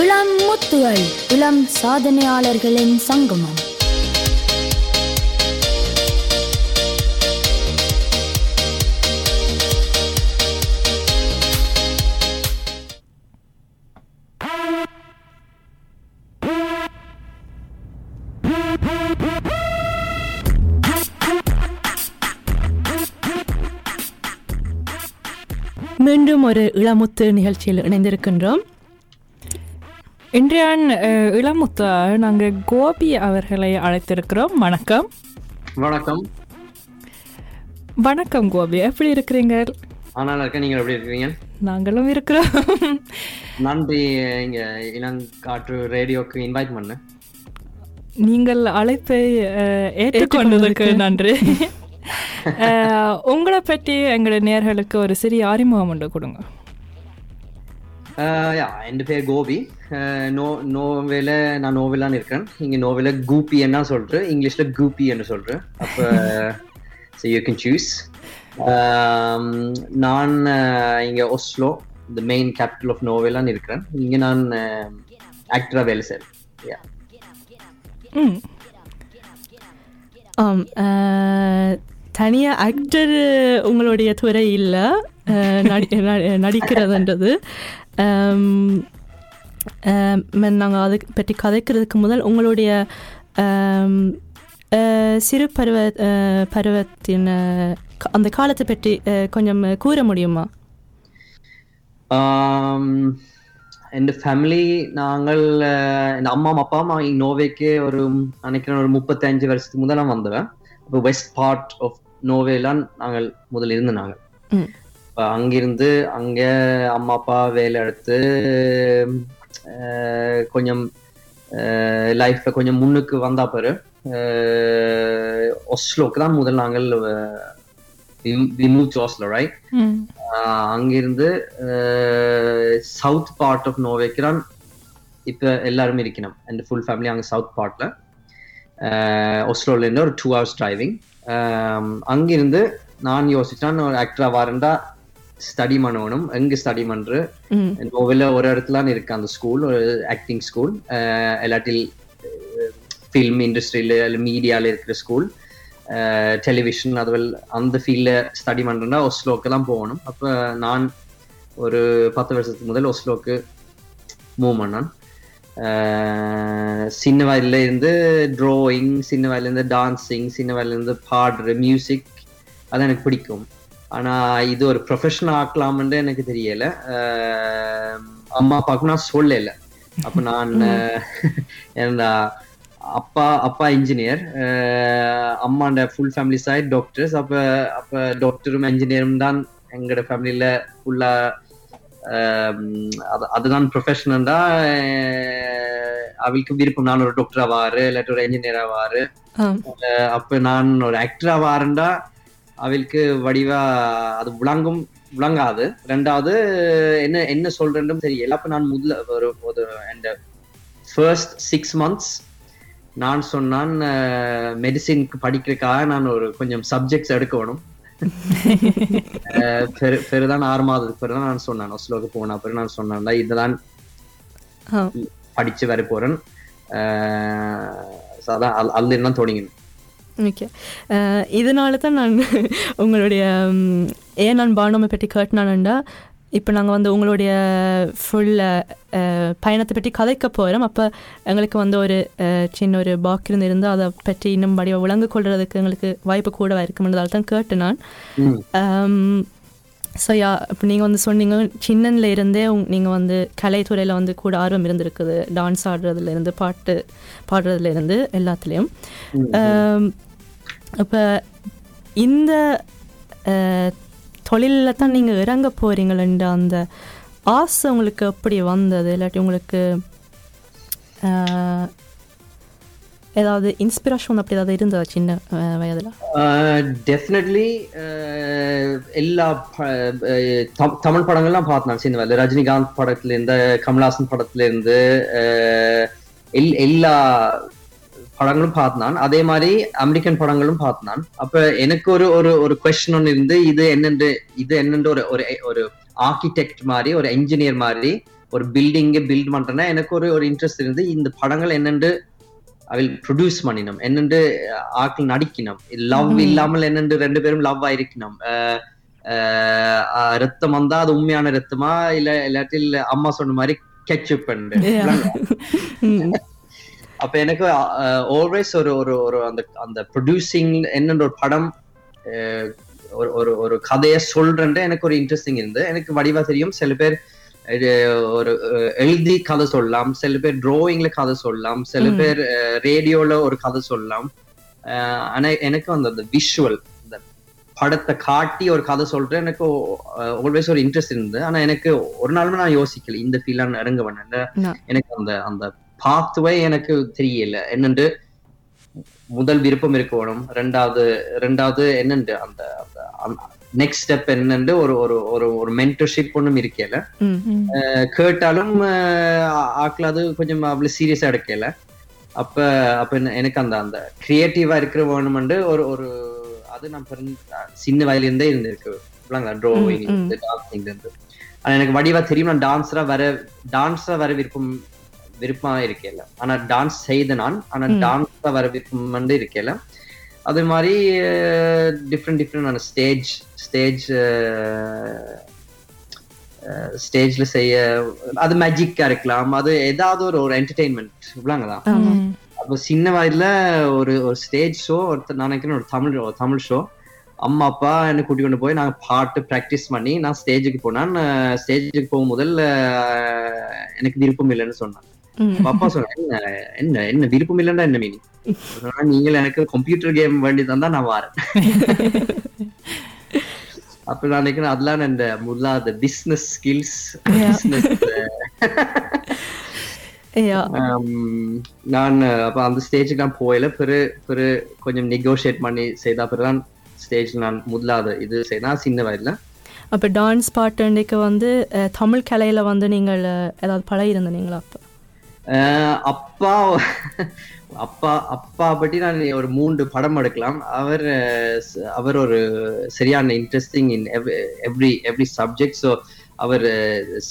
இளம் முத்துகள் இளம் சாதனையாளர்களின் சங்கமம். மீண்டும் ஒரு இளமுத்து நிகழ்ச்சியில் இணைந்திருக்கின்றோம். இன்றைய அஹ், இளமுத்து நாங்கள் கோபி அவர்களை அழைத்திருக்கிறோம். வணக்கம். வணக்கம். வணக்கம் கோபி எப்படி இருக்கிறீங்க? ஆனால் இருக்க நீங்கள் எப்படி இருக்கீங்க நாங்களும் இருக்கிறோம். நன்றி. இங்க இளங்காற்று ரேடியோக்கு இன்வைட் பண்ண நீங்கள் அழைப்பை ஏற்றுக்கொண்டதற்கு நன்றி. உங்களை பற்றி எங்களுடைய நேர்களுக்கு ஒரு சிறிய அறிமுகம் உண்டு கொடுங்க. யா என் பேர் கோபி. நோ நோவேல நான் நோவெலான்னு இருக்கேன். இங்க நோவேல கூப்பி என்ன சொல்றேன். இங்கிலீஷ்ல கூப்பி என்று சொல்றேன். அப்ப ஸோ யூ கேன் சூஸ் நான் இங்கே இங்க Oslo the main capital of நோவேலான்னு இருக்கிறேன் இங்க நான் ஆக்டரா வேலை செய்றேன். Yeah. ஆம் தனியாக ஆக்டர் உங்களுடைய துறை இல்லை. நடிக்கிறதுன்றது. நாங்கள் அதை பற்றி கதைக்கிறதுக்கு முதல் உங்களுடைய சிறு பருவ பருவத்தின் அந்த காலத்தை பற்றி கொஞ்சம் கூற முடியுமா? என் ஃபேமிலி நாங்கள் என் அம்மா அப்பா அம்மா நோவேக்கு ஒரு நினைக்கிறேன் ஒரு முப்பத்தஞ்சு வருஷத்துக்கு முதல்ல வந்தவன் அப்போ வெஸ்ட் பார்ட் ஆஃப் நோவேலாம் நாங்கள் முதல்ல இருந்து நாங்கள் அங்கிருந்து அங்க அம்மா அப்பா வேலை எடுத்து கொஞ்சம் லைஃப்ல கொஞ்சம் முன்னுக்கு வந்தா பிறகு ஒஸ்லோக்கு தான் முதல் நாங்கள் ஒஸ்லோ ரைட் அங்கிருந்து சவுத் பார்ட் ஆஃப் நோவேக்கு தான் இப்ப எல்லாருமே இருக்கணும். அந்த ஃபுல் ஃபேமிலி அங்க சவுத் பார்ட்ல ஒஸ்லோல இருந்து ஒரு டூ ஹவர்ஸ் டிரைவிங் அங்கிருந்து நான் யோசிச்சான் ஒரு ஆக்டரா வரண்டா ஸ்டடி பண்ணணும் எங்க ஸ்டடி பண்ற நோவெல ஒரு இடத்துல இருக்கு அந்த ஸ்கூல் ஒரு ஆக்டிங் ஸ்கூல் எல்லாட்டில் ஃபில்ம் இண்டஸ்ட்ரியில இல்லை மீடியால இருக்கிற ஸ்கூல் டெலிவிஷன் அதுவல் அந்த ஃபீல்ட்ல ஸ்டடி ஒஸ்லோக்கு தான் போகணும். அப்ப நான் ஒரு பத்து வருஷத்துக்கு முதல் ஒஸ்லோக்கு மூவ் பண்ணான். சின்ன வயதுல இருந்து ட்ராயிங் சின்ன வயதுல இருந்து டான்சிங் சின்ன வயதுல இருந்து பாடுற மியூசிக் அது எனக்கு பிடிக்கும். ஆனா இது ஒரு ப்ரொஃபஷனல் ஆக்கலாம்னு எனக்கு தெரியல. அம்மா அப்பாவுக்கு நான் சொல்லல. அப்ப நான் அப்பா அப்பா இன்ஜினியர் அம்மாண்ட ஃபுல் ஃபேமிலி சைட் டாக்டர்ஸ் அப்ப அப்ப டாக்டரும் இன்ஜினியரும் தான் எங்களோட ஃபேமிலியில ஃபுல்லா அதுதான் ப்ரொஃபஷனல் தான். அவளுக்கு விருப்பம். நான் ஒரு டாக்டரா வாரு இல்லாட்டி ஒரு இன்ஜினியரா வாரு ஆம் அஹ் அப்ப நான் ஒரு ஆக்டரா வாரண்டா அவளுக்கு வடிவா அது விளங்கும் விளங்காது ரெண்டாவது என்ன என்ன சொல்றேன்னு தெரியல அப்ப நான் முதல்ல ஒரு ஒரு அந்த ஃபர்ஸ்ட் சிக்ஸ் மந்த்ஸ் நான் சொன்னான் மெடிசின்க்கு படிக்கிறதுக்காக நான் ஒரு கொஞ்சம் சப்ஜெக்ட்ஸ் எடுக்கணும் பெரு- பெருதான் ஆறு மாதத்துக்கு பிறகு நான் சொன்னேன் ஒஸ்லோக்கு போன பிறகு நான் சொன்னேன்ல இதுதான் படிச்சு வர போறேன் அதான் இருந்து தான் தொடங்கினேன் ஓகே இதனால தான் நான் உங்களுடைய ஏன் நான் பானோமை பற்றி கேட்டினானுண்டா இப்போ நாங்கள் வந்து உங்களுடைய ஃபுல் பயணத்தை பற்றி கதைக்க போகிறோம் அப்போ எங்களுக்கு வந்து ஒரு சின்ன ஒரு பாக்கிரம் இருந்து அதை பற்றி இன்னும் வடிவ விளங்கு கொள்றதுக்கு எங்களுக்கு வாய்ப்பு கூடவா இருக்கும்ன்றதால தான் கேட்டு நான். ஸோ யா இப்போ நீங்கள் வந்து சொன்னீங்க சின்னன்ல இருந்தே நீங்கள் வந்து கலைத்துறையில் வந்து கூட ஆர்வம் இருந்திருக்குது. டான்ஸ் ஆடுறதுலேருந்து பாட்டு பாடுறதுலேருந்து எல்லாத்துலேயும். அப்போ இந்த தொழிலில் தான் நீங்கள் இறங்க போகிறீங்களன்ற அந்த ஆசை உங்களுக்கு எப்படி வந்தது? இல்லாட்டி உங்களுக்கு ஏதாவது இன்ஸ்பிரேஷன் அப்படி ஏதாவது இருந்ததா சின்ன வயதில்? டெஃபினெட்லி எல்லா தமிழ் படங்கள்லாம் பார்த்தேன் சின்ன வயதில். ரஜினிகாந்த் படத்துலேருந்து கமல்ஹாசன் படத்துலேருந்து எல்- எல்லா படங்களும் பார்த்தேன் அதே மாதிரி அமெரிக்கன் படங்களும் பார்த்தேன் அப்ப எனக்கு ஒரு ஒரு ஒரு கொஸ்டின் ஒன்று இருந்து இது என்னென்று இது என்னென்று ஒரு ஒரு ஒரு ஆர்கிடெக்ட் மாதிரி ஒரு என்ஜினியர் மாதிரி ஒரு பில்டிங்கை பில்ட் பண்றேன்னா எனக்கு ஒரு ஒரு இன்ட்ரெஸ்ட் இருந்து இந்த படங்கள் என்னென்று அவில் ப்ரொடியூஸ் பண்ணினோம் என்னென்று ஆக்கள் நடிக்கணும் லவ் இல்லாமல் என்னென்று ரெண்டு பேரும் லவ் ஆயிருக்கணும் அஹ் அஹ் ரத்தம் வந்தா அது உண்மையான ரத்தமா இல்ல இல்லாட்டில் அம்மா சொன்ன மாதிரி கெச்சப் அப்ப எனக்கு ஆல்வேஸ் ஒரு ஒரு ஒரு அந்த அந்த ப்ரொடியூசிங் என்னென்ற ஒரு படம் ஒரு ஒரு ஒரு கதையை சொல்றேன்ட்டு எனக்கு ஒரு இன்ட்ரெஸ்டிங் இருந்து எனக்கு வடிவா தெரியும். சில பேர் ஒரு எழுதி கதை சொல்லலாம். சில பேர் டிராயிங்ல கதை சொல்லலாம். சில. பேர் ரேடியோல ஒரு கதை சொல்லலாம். ஆனா எனக்கு அந்த அந்த விஷுவல் இந்த படத்தை காட்டி ஒரு கதை சொல்றேன். எனக்கு ஆல்வேஸ் ஒரு இன்ட்ரெஸ்ட் இருந்து ஆனா எனக்கு ஒரு நாளுமே நான் யோசிக்கல. இந்த இறங்க வேணேன் நான். எனக்கு அந்த அந்த பாத்வே எனக்கு தெரியல. என்னண்டு முதல் விருப்பம் இருக்கணும். ரெண்டாவது ரெண்டாவது என்னண்டு அந்த நெக்ஸ்ட் ஸ்டெப் என்னண்டு ஒரு ஒரு ஒரு ஒரு மென்டர்ஷிப் ஒன்றும் இருக்கல. கேட்டாலும் ஆக்கள் அது கொஞ்சம் அவ்வளவு சீரியஸா எடுக்கல. அப்ப அப்ப எனக்கு அந்த அந்த கிரியேட்டிவா இருக்கிற வேணுமெண்டு ஒரு ஒரு அது நான் சின்ன வயதுல இருந்தே இருந்திருக்கு டிராயிங். இருந்து எனக்கு வடிவா தெரியும். நான் டான்ஸரா வர டான்ஸரா வர விருப்பம் விருப்பமா இருக்கல ஆனா டான்ஸ் செய்த நான் ஆனா. டான்ஸா வர விருப்பம் வந்து இருக்கல அதே மாதிரி டிஃப்ரெண்ட் டிஃப்ரெண்ட் ஸ்டேஜ் ஸ்டேஜ் ஸ்டேஜ்ல செய்ய அது மேஜிக்கா இருக்கலாம். அது ஏதாவது ஒரு ஒரு என்டர்டெயின்மெண்ட் இவ்வளவுதான் ஆமா. அப்போ சின்ன வயதுல ஒரு ஒரு ஸ்டேஜ் ஷோ ஒருத்தர் நான் நினைக்கிறேன் ஒரு தமிழ் ஒரு தமிழ் ஷோ அம்மா அப்பா என்ன கூட்டி கொண்டு போய் நாங்க பாட்டு ப்ராக்டிஸ் பண்ணி நான் ஸ்டேஜுக்கு போனேன். ஸ்டேஜுக்கு போகும் முதல்ல எனக்கு விருப்பம் இல்லைன்னு சொன்னேன் அப்ப சொன்னேன் என்ன என்ன என்ன விருப்பம் இல்லைன்னா என்ன மீனிங் நீங்கள் எனக்கு கம்ப்யூட்டர் கேம் வேண்டி தந்தா நான் வரேன். அப்ப நான் நினைக்கிறேன் அதெல்லாம் இந்த முதலாவது பிசினஸ் ஸ்கில்ஸ் பிசினஸ் நான் அப்ப அந்த ஸ்டேஜுக்கு நான் போயில பிறகு பிறகு கொஞ்சம் நெகோஷியேட் பண்ணி செய்தா பிறகுதான் ஸ்டேஜ் நான் முதலாவது இது செய்தா சின்ன வயதுல. அப்போ டான்ஸ் பாட்டுக்கு வந்து தமிழ் கலையில வந்து நீங்கள் ஏதாவது பழகி இருந்தீங்களா அப்போ? அப்பா அப்பா அப்பா பற்றி நான் ஒரு மூன்று படம் எடுக்கலாம். அவர் அவர் ஒரு சரியான interesting in every every subject so அவர்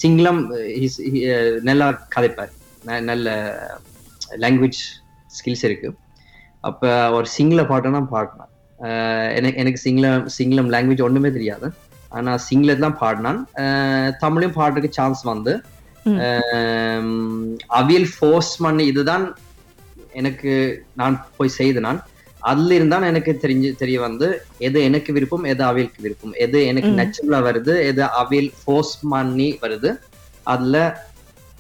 சிங்களம் நல்லா கதைப்பார். ந- நல்ல லாங்குவேஜ் ஸ்கில்ஸ் இருக்கு. அப்போ ஒரு சிங்கள பாட்டை பாடினார் எனக்கு எனக்கு சிங்களம் சிங்களம் லாங்குவேஜ் ஒன்றுமே தெரியாது. ஆனால் சிங்களத்தான் பாடினான். தமிழையும் பாடுறதுக்கு சான்ஸ் வந்து. அவியல் ஃபோர்ஸ் பண்ணி இதுதான் எனக்கு நான் போய் செய்த நான். அதுல இருந்தான் எனக்கு தெரிஞ்சு தெரிய வந்து எது எனக்கு விருப்பம் எது அவியலுக்கு விருப்பம். எது எனக்கு ம். நேச்சுரலா வருது எது அவியல் ஃபோர்ஸ் பண்ணி வருது. அதுல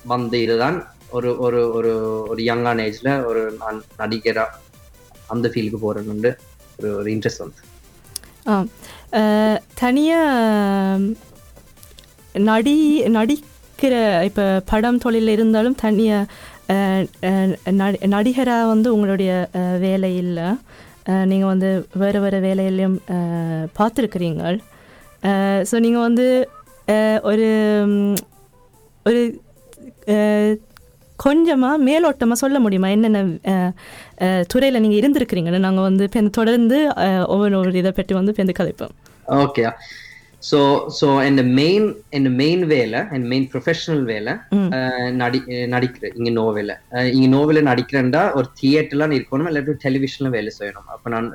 வந்து இதுதான் ஒரு ஒரு ஒரு ஒரு யங்கான ஏஜ்ல ஒரு நான் நடிகரா அந்த ஃபீலுக்கு போறேன்னு ஒரு ஒரு இன்ட்ரெஸ்ட் வந்து. தனியாக நடி நடிக்கிற இப்போ படம் தொழில் இருந்தாலும் தனியாக நடிகராக வந்து உங்களுடைய வேலை இல்லை நீங்கள் வந்து வேறு வேறு வேலையிலையும் பார்த்துருக்குறீங்க ஸோ நீங்கள் வந்து ஒரு ஒரு கொஞ்சமாக மேலோட்டமாக சொல்ல முடியுமா? என்னென்ன துறையில் நீங்கள் இருந்திருக்கிறீங்கன்னு? நாங்கள் வந்து இப்போ தொடர்ந்து ஒவ்வொரு ஒரு இதை பற்றி வந்து இப்போ கதைப்போம். ஓகே ஸோ ஸோ என் மெயின் என் மெயின் வேலை என் மெயின் ப்ரொஃபஷனல் வேலை நடி அஹ், நடிக்கிறேன் இங்க நோவேல இங்க நோவேல நடிக்கிறேன்டா ஒரு தியேட்டர்லாம் இருக்கணும் இல்லாட்டி டெலிவிஷன்ல வேலை செய்யணும்? அப்ப நான்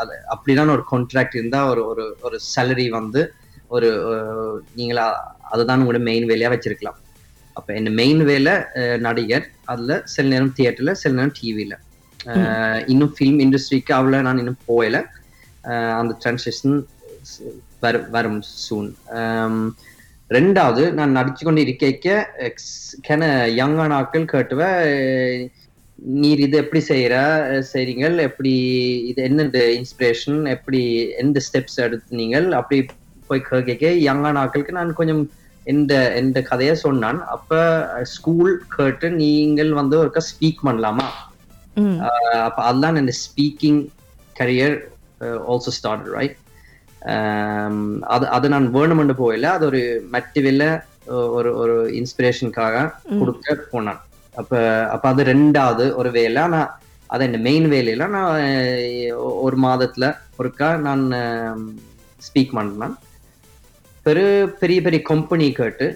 அது அப்படிதான் ஒரு கான்ட்ராக்ட் இருந்தா ஒரு ஒரு ஒரு சேலரி வந்து ஒரு நீங்களா அதுதான் உங்களோட மெயின் வேலையா வச்சிருக்கலாம். அப்ப என் மெயின் வேலை நடிகர் அதுல சில நேரம் தியேட்டர்ல சில நேரம் டிவில இன்னும் ஃபிலிம் இண்டஸ்ட்ரிக்கு அவ்வளோ நான் இன்னும் அஹ், அந்த டிரான்சிஷன் வரும் வரும் சூன் ரெண்டாவது நான் நடிச்சு கொண்டு இருக்க கென யங்கான ஆட்கள் கேட்டுவ நீர் இது எப்படி செய்யற செய்றீங்கள் எப்படி இது என்ன இன்ஸ்பிரேஷன் எப்படி எந்த ஸ்டெப்ஸ் எடுத்தீங்கள் அப்படி போய் கேட்க யங்கான ஆட்களுக்கு நான் கொஞ்சம் எந்த எந்த கதையை சொன்னான். அப்ப ஸ்கூல் கேட்டு நீங்கள் வந்து ஒருக்கா ஸ்பீக் பண்ணலாமா? அப்ப அதுதான் இந்த speaking career also start right அது அது நான் வேணுமென்று போயில அது ஒரு மட்டிவில ஒரு ஒரு இன்ஸ்பிரேஷனுக்காக கொடுக்க போனான். அப்ப அப்ப அது ரெண்டாவது ஒரு வேலை. ஆனா அது இந்த மெயின் வேலையில நான் ஒரு மாதத்துல ஒருக்கா நான் ஸ்பீக் பண்ணேன். பெரு பெரிய பெரிய கம்பெனி கேட்டு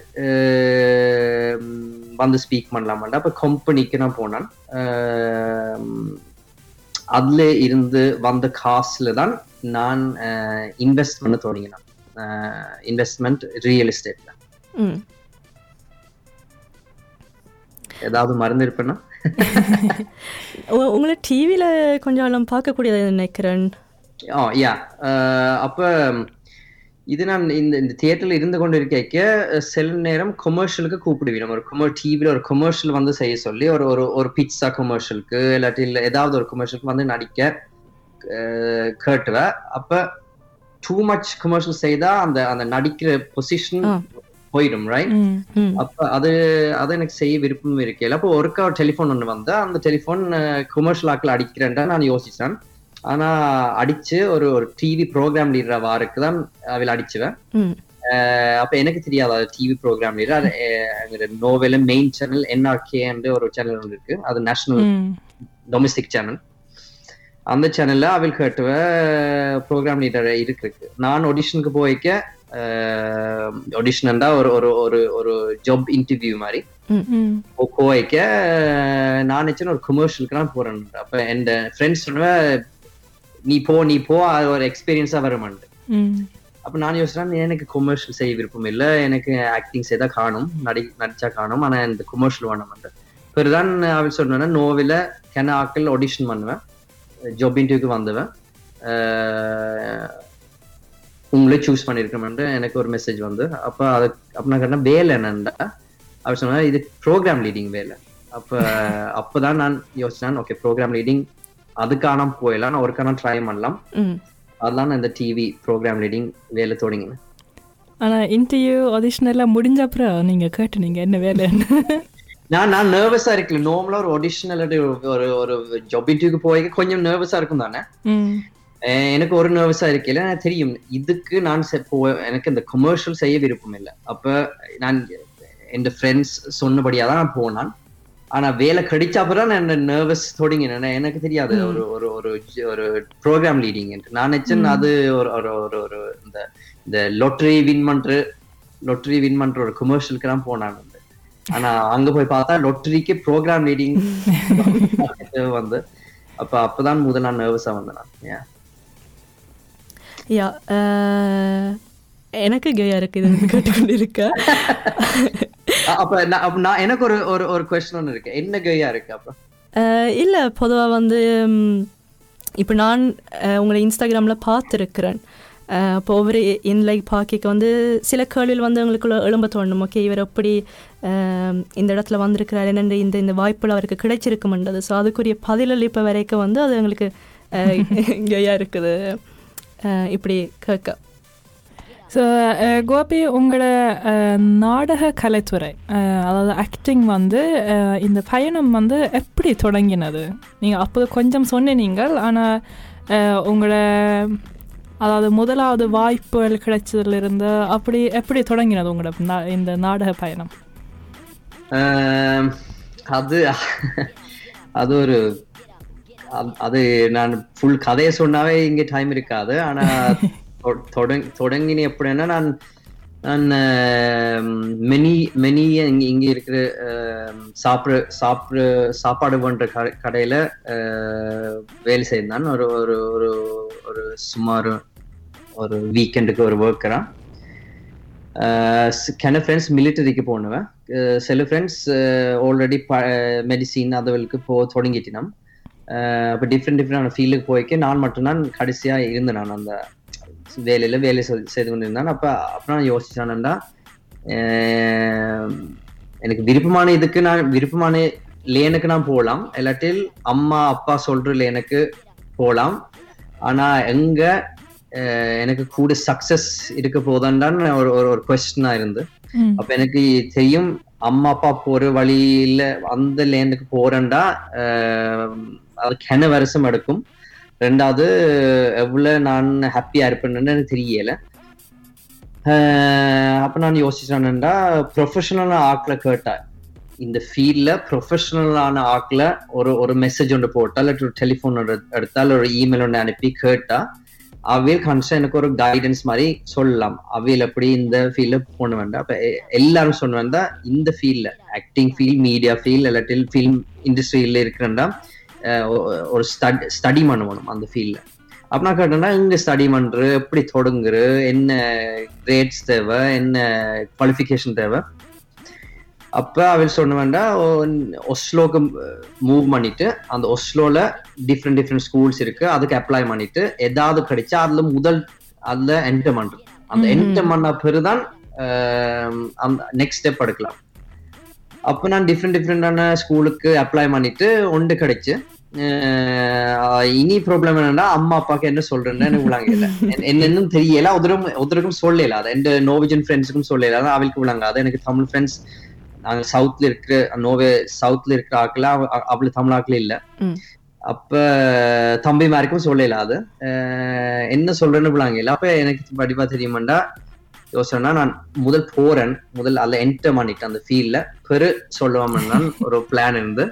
வந்து ஸ்பீக் பண்ணலாமாண்டா அப்ப கம்பெனிக்கு நான் போனேன். அதுல இருந்து வந்த காசுல தான் நான் இன்வெஸ்ட் பண்ண தொடங்கினேன். இன்வெஸ்ட்மெண்ட் ரியல் எஸ்டேட்ல ஏதாவது மறந்து இருப்பேன்னா உங்களை டிவியில் கொஞ்சம் பார்க்கக்கூடியது நினைக்கிறேன். ஆ யா. அப்ப இது நான் இந்த இந்த தியேட்டர்ல இருந்து கொண்டு இருக்க சில நேரம் கொமர்ஷியலுக்கு கூப்பிடுவீங்க ஒரு கொமர் டிவில ஒரு கொமர்ஷியல் வந்து செய்ய சொல்லி ஒரு ஒரு ஒரு பிட்சா கொமர்ஷியலுக்கு இல்லாட்டி இல்ல ஏதாவது ஒரு கொமர்ஷியலுக்கு வந்து நடிக்க கேட்டுவேன் அப்ப டூ மச் கொமர்ஷியல் செய்தா அந்த அந்த நடிக்கிற பொசிஷன். போயிடும் ரைட் அப்ப அது அது எனக்கு செய்ய விருப்பம் இருக்கல அப்போ ஒருக்கா ஒரு டெலிஃபோன் ஒன்று வந்தா அந்த டெலிஃபோன் கொமர்ஷியல் ஆக்கில் அடிக்கிறேன்டா நான் யோசிச்சேன். ஆனா அடிச்சு ஒரு ஒரு டிவி ப்ரோக்ராம் லீடரா வாருக்கு தான் அவள் அடிச்சுவேன். அப்ப எனக்கு தெரியாது அது டிவி ப்ரோக்ராம் லீடர் அது நோவெல மெயின் சேனல் என்ஆர்கே ஒரு சேனல் ஒன்று இருக்கு. அது நேஷனல் டொமஸ்டிக் சேனல் அந்த சேனல்ல அவள் கேட்டுவ ப்ரோக்ராம் லீடர் இருக்கு நான் ஆடிஷனுக்கு போய்க்க ஆடிஷன்டா ஒரு ஒரு ஒரு ஒரு ஜாப் இன்டர்வியூ மாதிரி. போய்க்க நான் நினைச்சேன் ஒரு கமர்ஷியலுக்கு நான் போறேன். அப்ப என் ஃப்ரெண்ட்ஸ் சொன்ன நீ போ நீ போ அது ஒரு எக்ஸ்பீரியன்ஸா வருமாண்டு ம். அப்ப நான் யோசிச்சேன் எனக்கு கொமர்ஷியல் செய்ய விருப்பம் இல்லை எனக்கு ஆக்டிங் செய்தா காணும் நடி நடிச்சா காணும் ஆனா இந்த கொமர்ஷியல் வேணாம் பிறகுதான் அவள் சொன்னா நோவில கென ஆக்கள் ஆடிஷன் பண்ணுவேன் ஜாப் இன்டர்வியூக்கு வந்துவேன். உங்களே சூஸ் பண்ணிருக்கணும்னு எனக்கு ஒரு மெசேஜ் வந்து. அப்ப அது அப்ப நான் கேட்டேன் வேலை என்னண்டா? அவர் சொன்னா இது ப்ரோக்ராம் லீடிங் வேலை. அப்ப அப்பதான் நான் யோசிச்சேன் ஓகே ப்ரோக்ராம் லீடிங் அதுக்கான போயிடலாம். நான் ஒருக்கான ட்ரை பண்ணலாம். அதெல்லாம் நான் இந்த டிவி ப்ரோக்ராம் லீடிங் வேலை தொடங்கினேன். ஆனா இன்டர்வியூ ஆடிஷன் எல்லாம் முடிஞ்ச அப்புறம் நீங்க கேட்டுனீங்க என்ன வேலைன்னு நான் நான் நர்வஸா இருக்கல. நார்மலா ஒரு ஆடிஷன் இல்லாட்டி ஒரு- ஒரு ஜாப் இன்டர்வியூக்கு போய் கொஞ்சம் நர்வஸா இருக்கும் தானே? எனக்கு ஒரு நர்வஸா இருக்கல. எனக்கு தெரியும். இதுக்கு நான் போ எனக்கு இந்த கமர்ஷியல் செய்ய விருப்பம் இல்லை. அப்ப நான் என் ஃப்ரெண்ட்ஸ் சொன்னபடியா தான் நான் போனான். ஆனா வேலை கிடைச்ச அப்புறம் நான் நர்வஸ் தொடங்கினேன் எனக்கு தெரியாது. ஒரு ஒரு ஒரு ஒரு ப்ரோக்ராம் லீடிங் நான் நினைச்சேன் அது ஒரு ஒரு ஒரு ஒரு இந்த இந்த லொட்டரி வின் பண்ற லொட்டரி வின் பண்ற ஒரு கமர்ஷியலுக்கு தான் வந்து ஆனா அங்க போய் பார்த்தா லொட்டரிக்கு ப்ரோக்ராம் லீடிங் வந்து. அப்ப அப்பதான் முதல் நான். நர்வஸா வந்தேன். யா எனக்கு கேயா இருக்கு இது கேட்டுக்கொண்டு இருக்க அ- அப்ப நான் எனக்கு ஒரு ஒரு ஒரு கொஸ்டின் ஒன்று இருக்கு. என்ன கையா இருக்கு அப்ப? இல்ல பொதுவா வந்து இப்போ நான் உங்களை இன்ஸ்டாகிராமில் பார்த்துருக்கிறேன். அப்போ ஒவ்வொரு இன்லைக் பாக்கிக்கு வந்து சில கேள்வியில் வந்து எங்களுக்குள்ள எழும்ப தோணும் ஓகே இவர் எப்படி இந்த இடத்துல வந்திருக்கிறார்? என்னென்று இந்த இந்த வாய்ப்புகள் அவருக்கு கிடைச்சிருக்குமென்றது ஸோ அதுக்குரிய பதிலளிப்பு இப்போ வரைக்கும் வந்து அது எங்களுக்கு இங்கேயா இருக்குது. இப்படி கேட்க. ஸோ கோபி உங்களோட நாடக கலைத்துறை அதாவது ஆக்டிங் வந்து இந்த பயணம் வந்து எப்படி தொடங்கினது நீங்கள் அப்போது கொஞ்சம் சொன்னீங்கள் ஆனால் உங்களோட அதாவது முதலாவது வாய்ப்புகள் கிடைச்சதுலேருந்து அப்படி எப்படி தொடங்கினது உங்களோட நா- இந்த நாடக பயணம் அது அது ஒரு அது- அது நான் ஃபுல் கதையை சொன்னாவே இங்கே டைம் இருக்காது ஆனால் தொடங்கின எப்படின்னா நான் நான் மெனி மெனி இங்க இங்க இருக்கிற சாப்பிட சாப்பிட சாப்பாடு பண்ற க- கடையில வேலை செய்தான் ஒரு ஒரு ஒரு ஒரு சுமார் ஒரு வீக்கெண்டுக்கு ஒரு ஒர்க்கரா கென ஃப்ரெண்ட்ஸ் மிலிட்டரிக்கு போனவன். சில ஃப்ரெண்ட்ஸ் ஆல்ரெடி ப மெடிசின் அதுகளுக்கு போ தொடங்கிட்டினோம் அப்போ டிஃப்ரெண்ட் டிஃப்ரெண்டான ஃபீல்டுக்கு போய்க்க நான் மட்டும்தான் கடைசியாக இருந்தேன் நான் அந்த வேலையில வேலை செய்- செய்து கொண்டிருந்தேன். அப்ப அப்ப நான் யோசிச்சானேன்டா எனக்கு விருப்பமான இதுக்கு நான் விருப்பமான லேனுக்கு நான் போகலாம். இல்லாட்டில் அம்மா அப்பா சொல்ற லேனுக்கு போகலாம். ஆனா எங்க எனக்கு கூட சக்சஸ் இருக்க போதான்னு ஒரு ஒரு கொஸ்டினா இருந்து அப்ப எனக்கு தெரியும் அம்மா அப்பா போற வழியில அந்த லேண்டுக்கு போறேன்டா அது கென வருஷம் எடுக்கும். ரெண்டாவது எவ்வளவு நான் ஹாப்பியா இருப்பேன்னு எனக்கு தெரியல. ஆஹ் நான் யோசிச்சேன்டா ப்ரொஃபஷனல் ஆக்கில் கேட்டா இந்த ஃபீல்டில் ப்ரொஃபஷனலான ஆக்கில் ஒரு ஒரு மெசேஜ் ஒன்று போட்டால் இல்லை ஒரு டெலிஃபோன் ஒன்று எடுத்தால் ஒரு இமெயில் ஒன்று அனுப்பி கேட்டா அவையில் கன்ஸ்டா எனக்கு ஒரு கைடன்ஸ் மாதிரி சொல்லலாம். அவையில் எப்படி இந்த ஃபீல்டில் போன வேண்டாம் அப்போ எல்லாரும் சொன்ன வேண்டாம் இந்த ஃபீல்டில் ஆக்டிங் ஃபீல்ட் மீடியா ஃபீல்ட் இல்லாட்டில் ஃபிலிம் இண்டஸ்ட்ரியில இருக்கிறேன்டா ஒரு ஸ்டடி ஸ்டடி பண்ணணும் அந்த ஃபீல்ட்ல அப்ப நான் கேட்டேன்னா இங்க ஸ்டடி பண்ற எப்படி தொடங்குற என்ன கிரேட்ஸ் தேவை என்ன குவாலிஃபிகேஷன் தேவை. அப்ப அவள் சொன்ன வேண்டாம் ஒஸ்லோக்கு மூவ் பண்ணிட்டு அந்த ஒஸ்லோல டிஃப்ரெண்ட் டிஃப்ரெண்ட் ஸ்கூல்ஸ் இருக்கு அதுக்கு அப்ளை பண்ணிட்டு ஏதாவது கிடைச்சா அதுல முதல் அதுல என்டர் பண்றது அந்த என்டர் பண்ண பிறகுதான் அந்த நெக்ஸ்ட் ஸ்டெப் எடுக்கலாம். அப்ப நான் டிஃப்ரெண்ட் டிஃப்ரெண்டான ஸ்கூலுக்கு அப்ளை பண்ணிட்டு ஒன்று கிடைச்சு இனி ப்ராப்ளம் என்னன்னா அம்மா அப்பாக்கு என்ன சொல்றேன்னு எனக்கு விளங்கல என்- என்னன்னு தெரியல. ஒருத்தரும் ஒருத்தருக்கும் சொல்லல. அது எந்த நோவிஜன் ஃப்ரெண்ட்ஸுக்கும் சொல்லல. அது அவளுக்கு விளங்காது எனக்கு தமிழ் ஃப்ரெண்ட்ஸ் நாங்க சவுத்ல இருக்கிற நோவே சவுத்ல இருக்கிற ஆட்கள அவ்வளவு தமிழ் ஆட்கள் இல்ல. அப்ப தம்பிமாருக்கும் சொல்லல அது. என்ன சொல்றேன்னு விளங்கல அப்ப எனக்கு படிப்பா தெரியுமாண்டா? யோசனைனா நான் முதல் போறேன். முதல் அதுல என்டர் பண்ணிட்டேன் அந்த ஃபீல்ட்ல பெரு சொல்லுவாமன்னா ஒரு பிளான் இருந்து.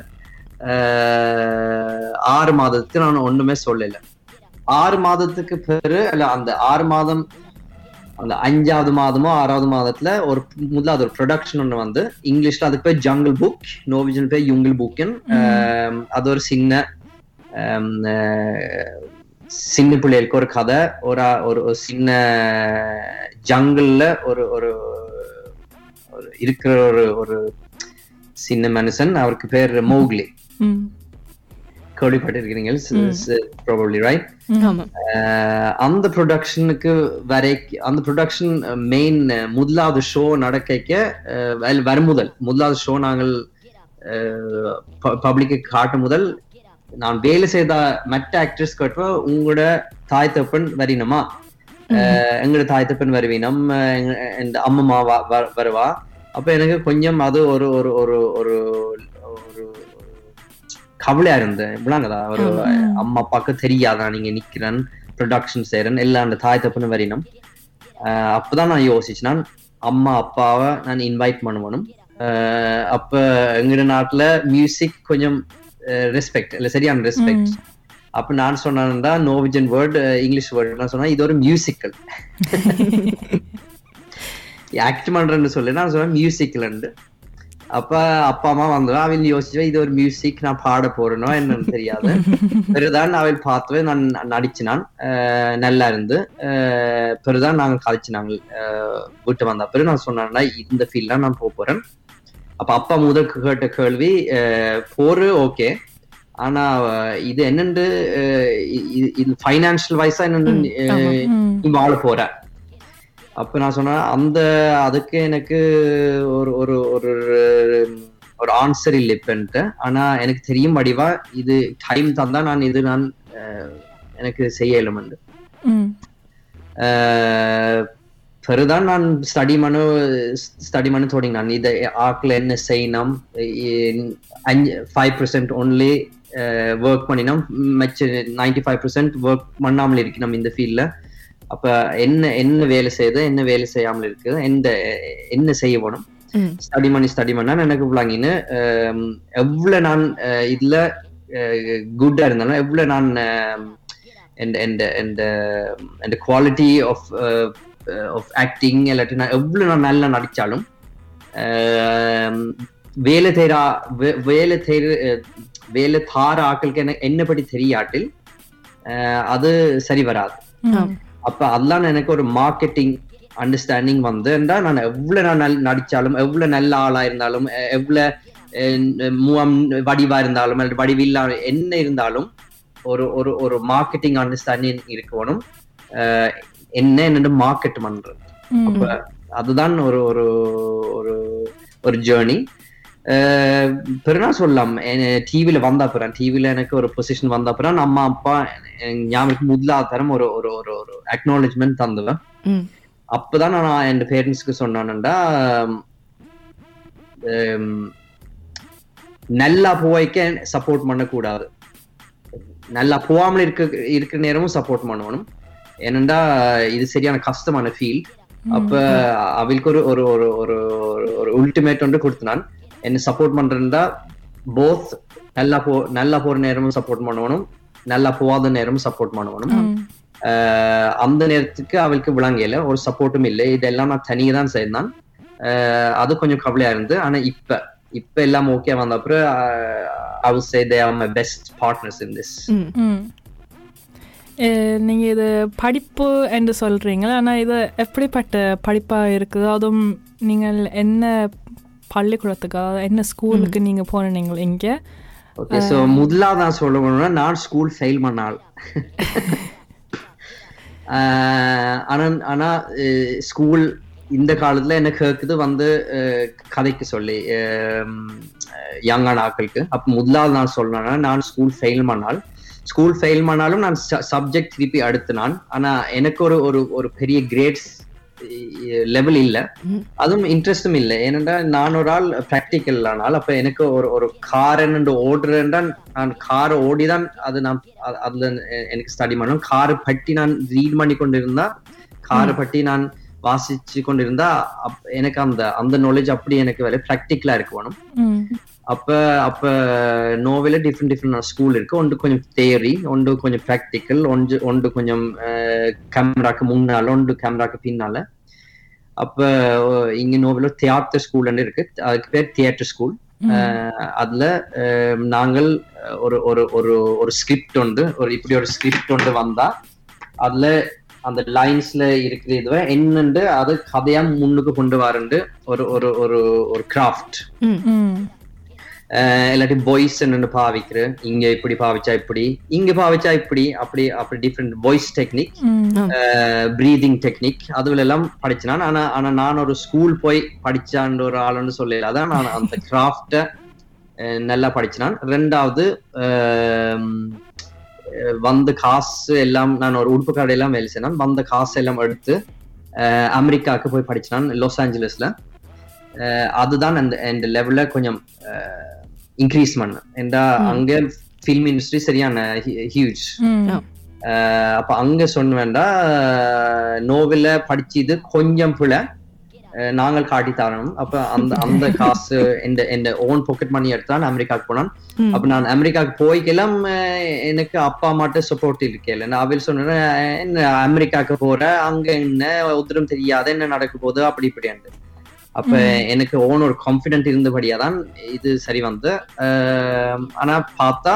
ஆறு மாதத்துக்கு நான் ஒண்ணுமே சொல்லல. ஆறு மாதத்துக்கு பெரு அல்ல அந்த ஆறு மாதம் அந்த அஞ்சாவது மாதமோ ஆறாவது மாதத்துல ஒரு முதலாவது ஒரு ப்ரொடக்ஷன் ஒண்ணு வந்து இங்கிலீஷ்ல அதுக்கு பேர் ஜங்கிள் புக் நோவிஜன் பேர் யுங்கிள் புக்கன் அது ஒரு சின்ன சின்ன பிள்ளைகளுக்கு ஒரு கதை ஒரு ஒரு சின்ன ஜங்கிள்ல ஒரு ஒரு ஒரு இருக்கிற ஒரு ஒரு சின்ன மனுஷன் அவருக்கு பேர் மோக்லி. கேள்விப்பட்டிருக்கிறீங்க ப்ராபப்ளி ரைட் அந்த ப்ரொடக்ஷனுக்கு வரை அந்த ப்ரொடக்ஷன் மெயின் முதலாவது ஷோ நடக்க வரும் முதல். முதலாவது ஷோ நாங்கள் பப்ளிக்கு காட்டும் முதல். நான் வேலை செய்த மற்ற ஆக்டர்ஸ் கேட்டப்போ உங்களோட தாய் தப்பன் வரினமா ஆஹ் எங்களோட தாய் தப்பன் வருவீனம். இந்த அம்மம்மா வருவா. அப்ப எனக்கு கொஞ்சம் அது ஒரு ஒரு ஒரு ஒரு ஒரு கவலையா இருந்தேன். இப்படிங்கதா ஒரு அம்மா அப்பாவுக்கு தெரியாதா நீங்க நிக்கிறேன் ப்ரொடக்ஷன் செய்யறேன் எல்லாம் அந்த தாய் தப்புன்னு வரினும். அப்பதான் நான் யோசிச்சேன் நான் அம்மா அப்பாவை நான் இன்வைட் பண்ணணும் அப்ப எங்க நாட்டுல மியூசிக் கொஞ்சம் ரெஸ்பெக்ட் இல்ல சரியான ரெஸ்பெக்ட் அப்ப நான் சொன்னா நோவிஜன் வேர்ட் இங்கிலீஷ் வேர்ட் நான் சொன்னா இது ஒரு மியூசிக்கல் ஆக்ட் பண்றேன்னு சொல்லி. நான் சொன்னேன் மியூசிக்கல் அப்ப அப்பா அம்மா வந்தவன் அவன் யோசிச்சா இது ஒரு மியூசிக் நான் பாட போறேனோ என்னன்னு தெரியாது. பிறகுதான் அவள் பார்த்து நான் நடிச்சினான். நல்லா இருந்து. பிறகுதான் நாங்க கழிச்சினாங்க வீட்டு வந்த பிறகு நான் சொன்னேன்னா இந்த ஃபீல்ட்ல நான் போக போறேன். அப்ப அப்பா முதல் கேட்ட கேள்வி போரு ஓகே. ஆனா இது என்னண்டு இது ஃபைனான்சியல் வைஸா என்னன்னு அஹ் ம். நீ வாழ போற? அப்ப நான் சொன்னேன் அந்த அதுக்கு எனக்கு ஒரு ஒரு ஒரு ஒரு ஆன்சர் இல்லை இப்பன்ட்டு ஆனா எனக்கு தெரியும் வடிவா இது டைம் தந்தா நான் இது நான் எனக்கு செய்ய இயலுமெண்டு. ம். பிறகுதான் நான் ஸ்டடி மனு ஸ்டடி மனு தொடங்கினான். இதை ஆக்கில் என்ன செய்யணும் அஞ்சு ஃபைவ் பர்சன்ட் ஒன்லி ஒர்க் பண்ணினோம். மச்ச நைன்டி ஃபைவ் பர்சன்ட் ஒர்க் பண்ணாமல் இருக்கணும் இந்த ஃபீல்ட்ல அப்ப என்ன என்ன வேலை செய்யுது என்ன வேலை செய்யாமல் இருக்குது எந்த என்ன செய்ய வேணும் ம். ஸ்டடி பண்ணி ஸ்டடி பண்ணா எனக்கு விளாங்கின்னு எவ்வளவு நான் இதுல குட்டா இருந்தாலும் எவ்வளவு நான் of uh, uh, of acting இல்லாட்டி நான் எவ்வளவு நான் நல்லா நடிச்சாலும் ஆம், வேலை தேரா வேலை தேர் வேலை தார ஆக்களுக்கு என்ன என்ன படி தெரியாட்டில் அது சரி வராது. அப்ப அதெல்லாம் எனக்கு ஒரு மார்க்கெட்டிங் அண்டர்ஸ்டாண்டிங் வந்து நான் எவ்வளவு நான் நடிச்சாலும் எவ்வளவு நல்ல ஆளா இருந்தாலும் எவ்வளவு முகம் வடிவா இருந்தாலும் அல்லது வடிவில்லா என்ன இருந்தாலும் ஒரு ஒரு ஒரு மார்க்கெட்டிங் அண்டர்ஸ்டாண்டிங் இருக்கணும் என்ன என்னன்னு மார்க்கெட் பண்றது. அப்ப அதுதான் ஒரு ஒரு ஒரு ஒரு ஜேர்னி பெருனா சொல்லலாம். டிவில வந்த அப்புறம் டிவில எனக்கு ஒரு பொசிஷன் வந்த அப்புறம் அம்மா அப்பா ஞாபகம் முதலாவது தரம் ஒரு ஒரு ஒரு ஒரு அக்னாலஜ்மெண்ட் தந்துவேன். அப்பதான் நான் என் பேரண்ட்ஸ்க்கு சொன்னானுண்டா நல்லா போய்க்க சப்போர்ட் பண்ணக்கூடாது. நல்லா போகாமல் இருக்க இருக்கிற நேரமும் சப்போர்ட் பண்ணணும். ஏனண்டா இது சரியான கஷ்டமான ஃபீல்ட் அப்ப அவளுக்கு ஒரு ஒரு ஒரு ஒரு ஒரு- ஒரு உல்டிமேட் ஒன்று கொடுத்தான் என்ன சப்போர்ட் பண்றா போத் நல்லா போ நல்லா போற நேரமும் சப்போர்ட் பண்ணணும் நல்லா போகாத நேரமும் சப்போர்ட் பண்ணணும் ம் அஹ் அந்த நேரத்துக்கு அவளுக்கு விளங்கல ஒரு சப்போர்ட்டும் இல்லை. இதெல்லாம் நான் தனியே தான் செய்தான். அது கொஞ்சம் கவலையா இருந்து ஆனா இப்ப இப்ப எல்லாம் ஓகே வந்த அப்புறம் I would say they are my best partners in this நீங்க இது படிப்பு என்று சொல்றீங்களா ஆனா இது எப்படிப்பட்ட படிப்பா இருக்குது? அதுவும் நீங்கள் என்ன பள்ளிக்கூடத்துக்கு? என்ன ஸ்கூலுக்கு நீங்க போனீங்க இங்க? ஓகே சோ முதலாவது நான் சொல்லணும்னா நான் ஸ்கூல் ஃபெயில் பண்ணால். ஆனா ஆனா ஸ்கூல் இந்த காலத்துல என்ன கேக்குது? வந்து கதைக்கு சொல்லி யங்கான ஆட்களுக்கு. அப்ப முதலாவது நான் சொல்லணும்னா நான் ஸ்கூல் ஃபெயில் பண்ணால். ஸ்கூல் ஃபெயில் பண்ணாலும் நான் சப்ஜெக்ட் திருப்பி அடுத்து நான். ஆனா எனக்கு ஒரு ஒரு ஒரு பெரிய கிரேட்ஸ் லெவல் இல்ல. அதுவும் இன்ட்ரெஸ்டும் இல்லை. ஏனென்றா நான் ஒரு ஆள் ப்ராக்டிக்கல் ஆனால் அப்ப எனக்கு ஒரு ஒரு கார் என்ன ஓடுறேன்டா நான் காரை ஓடிதான் அது நான் அதுல எனக்கு ஸ்டடி பண்ணணும் காரை பற்றி நான் ரீட் பண்ணி கொண்டிருந்தா காரை பற்றி நான் வாசிச்சு கொண்டிருந்தா எனக்கு அந்த அந்த நாலேஜ் அப்படி எனக்கு வேலை ப்ராக்டிக்கலா இருக்கு வேணும். அப்ப அப்ப நோவில டிஃப்ரெண்ட் டிஃப்ரெண்ட் ஸ்கூல் இருக்கு. ஒன்று கொஞ்சம் தேரி ஒன்று கொஞ்சம் ப்ராக்டிக்கல் ஒன்று ஒன்று கொஞ்சம் கேமராக்கு முன்னால ஒன்று கேமராக்கு பின்னால. அப்ப இங்க நோவில தியேட்டர் ஸ்கூல்னு இருக்கு. அதுக்கு பேர் தியேட்டர் ஸ்கூல் அதுல நாங்கள் ஒரு ஒரு ஒரு ஒரு ஸ்கிரிப்ட் உண்டு ஒரு இப்படி ஒரு ஸ்கிரிப்ட் உண்டு வந்தா அதுல அந்த லைன்ஸ்ல இருக்கிற இதுவை என்னண்டு அது கதையா முன்னுக்கு கொண்டு வரண்டு ஒரு ஒரு ஒரு ஒரு கிராஃப்ட் இல்லாட்டி வாய்ஸ் என்னன்னு பாவிக்கிறேன் இங்க இப்படி பாவிச்சா இப்படி இங்க பாவிச்சா இப்படி அப்படி அப்படி different voice technique breathing technique அதுல எல்லாம் படிச்சினான் ஆனா ஆனா நான் ஒரு ஸ்கூல் போய் படிச்சான்ற ஒரு ஆளுன்னு சொல்லல. அதான் நான் அந்த கிராஃப்ட நல்லா படிச்சினான் ரெண்டாவது வந்த காசு எல்லாம் நான் ஒரு உடுப்பு கடையெல்லாம் வேலை செய்யணும் வந்த காசு எல்லாம் எடுத்து அமெரிக்காவுக்கு போய் படிச்சினான் லாஸ் ஏஞ்சலஸ்ல அஹ், அதுதான் அந்த அந்த லெவல்ல கொஞ்சம் இன்க்ரீஸ் பண்ண. ஏண்டா அங்க ஃபில்ம் இண்டஸ்ட்ரி சரியான ஹியூஜ் அப்ப அங்க சொன்ன வேண்டா நோவெல்ல படிச்சது கொஞ்சம் புல நாங்கள் காட்டி தரணும். அப்ப அந்த அந்த காசு இந்த இந்த ஓன் பாக்கெட் மணி எடுத்தான் அமெரிக்காவுக்கு போனான். அப்ப நான் அமெரிக்காவுக்கு போய்க்கெல்லாம் எனக்கு அப்பா அம்மாட்ட சப்போர்ட் இருக்கல நான் அவள் சொன்னேன் என்ன அமெரிக்காவுக்கு போற? அங்க என்ன உத்தரம் தெரியாத என்ன நடக்க போகுது? அப்படி இப்படின்ட்டு. அப்ப எனக்கு ஓன் ஒரு கான்பிடென்ட் இருந்தபடியா தான் இது சரி வந்து ஆனா பார்த்தா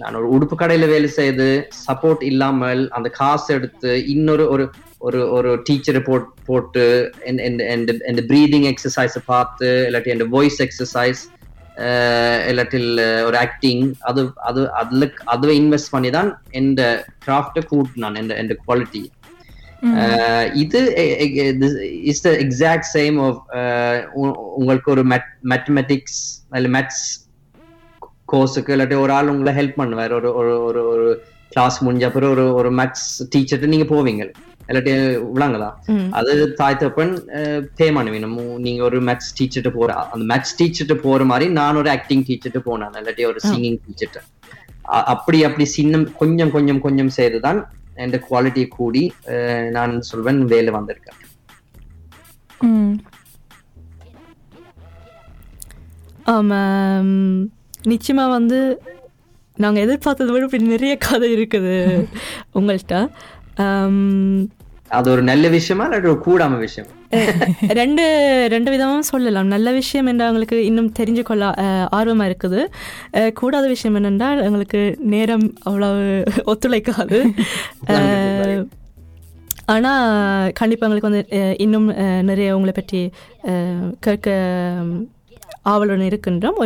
நான் ஒரு உடுப்பு கடையில வேலை செய்து சப்போர்ட் இல்லாமல் அந்த காசு எடுத்து இன்னொரு ஒரு ஒரு ஒரு டீச்சரை போட் போட்டு இந்த ப்ரீதிங் எக்ஸசைஸை பார்த்து இல்லாட்டி என் வாய்ஸ் எக்ஸசைஸ் இல்லாட்டில் ஒரு ஆக்டிங் அது அது அதுல அதுவே இன்வெஸ்ட் பண்ணி தான் என் கிராஃப்டை கூட்டினான் இந்த இந்த குவாலிட்டி இது is the exact same of உங்களுக்கு ஒரு மேத்தமெட்டிக்ஸ் அல்ல மேத்ஸ் கோர்ஸுக்கு இல்லாட்டி ஒரு ஆள் உங்களை ஹெல்ப் பண்ணுவார். ஒரு ஒரு ஒரு ஒரு கிளாஸ் முடிஞ்ச அப்புறம் ஒரு ஒரு மேத்ஸ் டீச்சர்ட்டு நீங்க போவீங்க. இல்லாட்டி ம். அது தாய் தப்பன் பே பண்ணுவீங்க நீங்க ஒரு மேத்ஸ் டீச்சர்ட்டு போற அந்த மேத்ஸ் டீச்சர்ட்டு போற மாதிரி நான் ஒரு ஆக்டிங் டீச்சர்ட்டு போனேன். இல்லாட்டி ஒரு சிங்கிங் டீச்சர்ட்டு அப்படி அப்படி சின்னம் கொஞ்சம் கொஞ்சம் கொஞ்சம் செய்துதான் அஹ், நான் சொல்வேன் வேலை வந்திருக்கேன் ம். ஆமாம் நிச்சயமா வந்து நாங்கள் எதிர்பார்த்ததை விட இப்படி நிறைய கதை இருக்குது உங்கள்கிட்ட அது ஒரு நல்ல விஷயமா இல்லாட்டி ஒரு கூடாம விஷயம்? ரெண்டு ரெண்டு விதமும் சொல்லலாம். நல்ல விஷயம் என்றால் எங்களுக்கு இன்னும் தெரிஞ்சு கொள்ள ஆர்வமாக இருக்குது. கூடாத விஷயம் என்னென்றால் எங்களுக்கு நேரம் அவ்வளவு ஒத்துழைக்காது. ஆனால் கண்டிப்பாக எங்களுக்கு வந்து இன்னும் நிறைய உங்களை பற்றி கேட்க ஆவலுடன் இருக்கின்றோம்.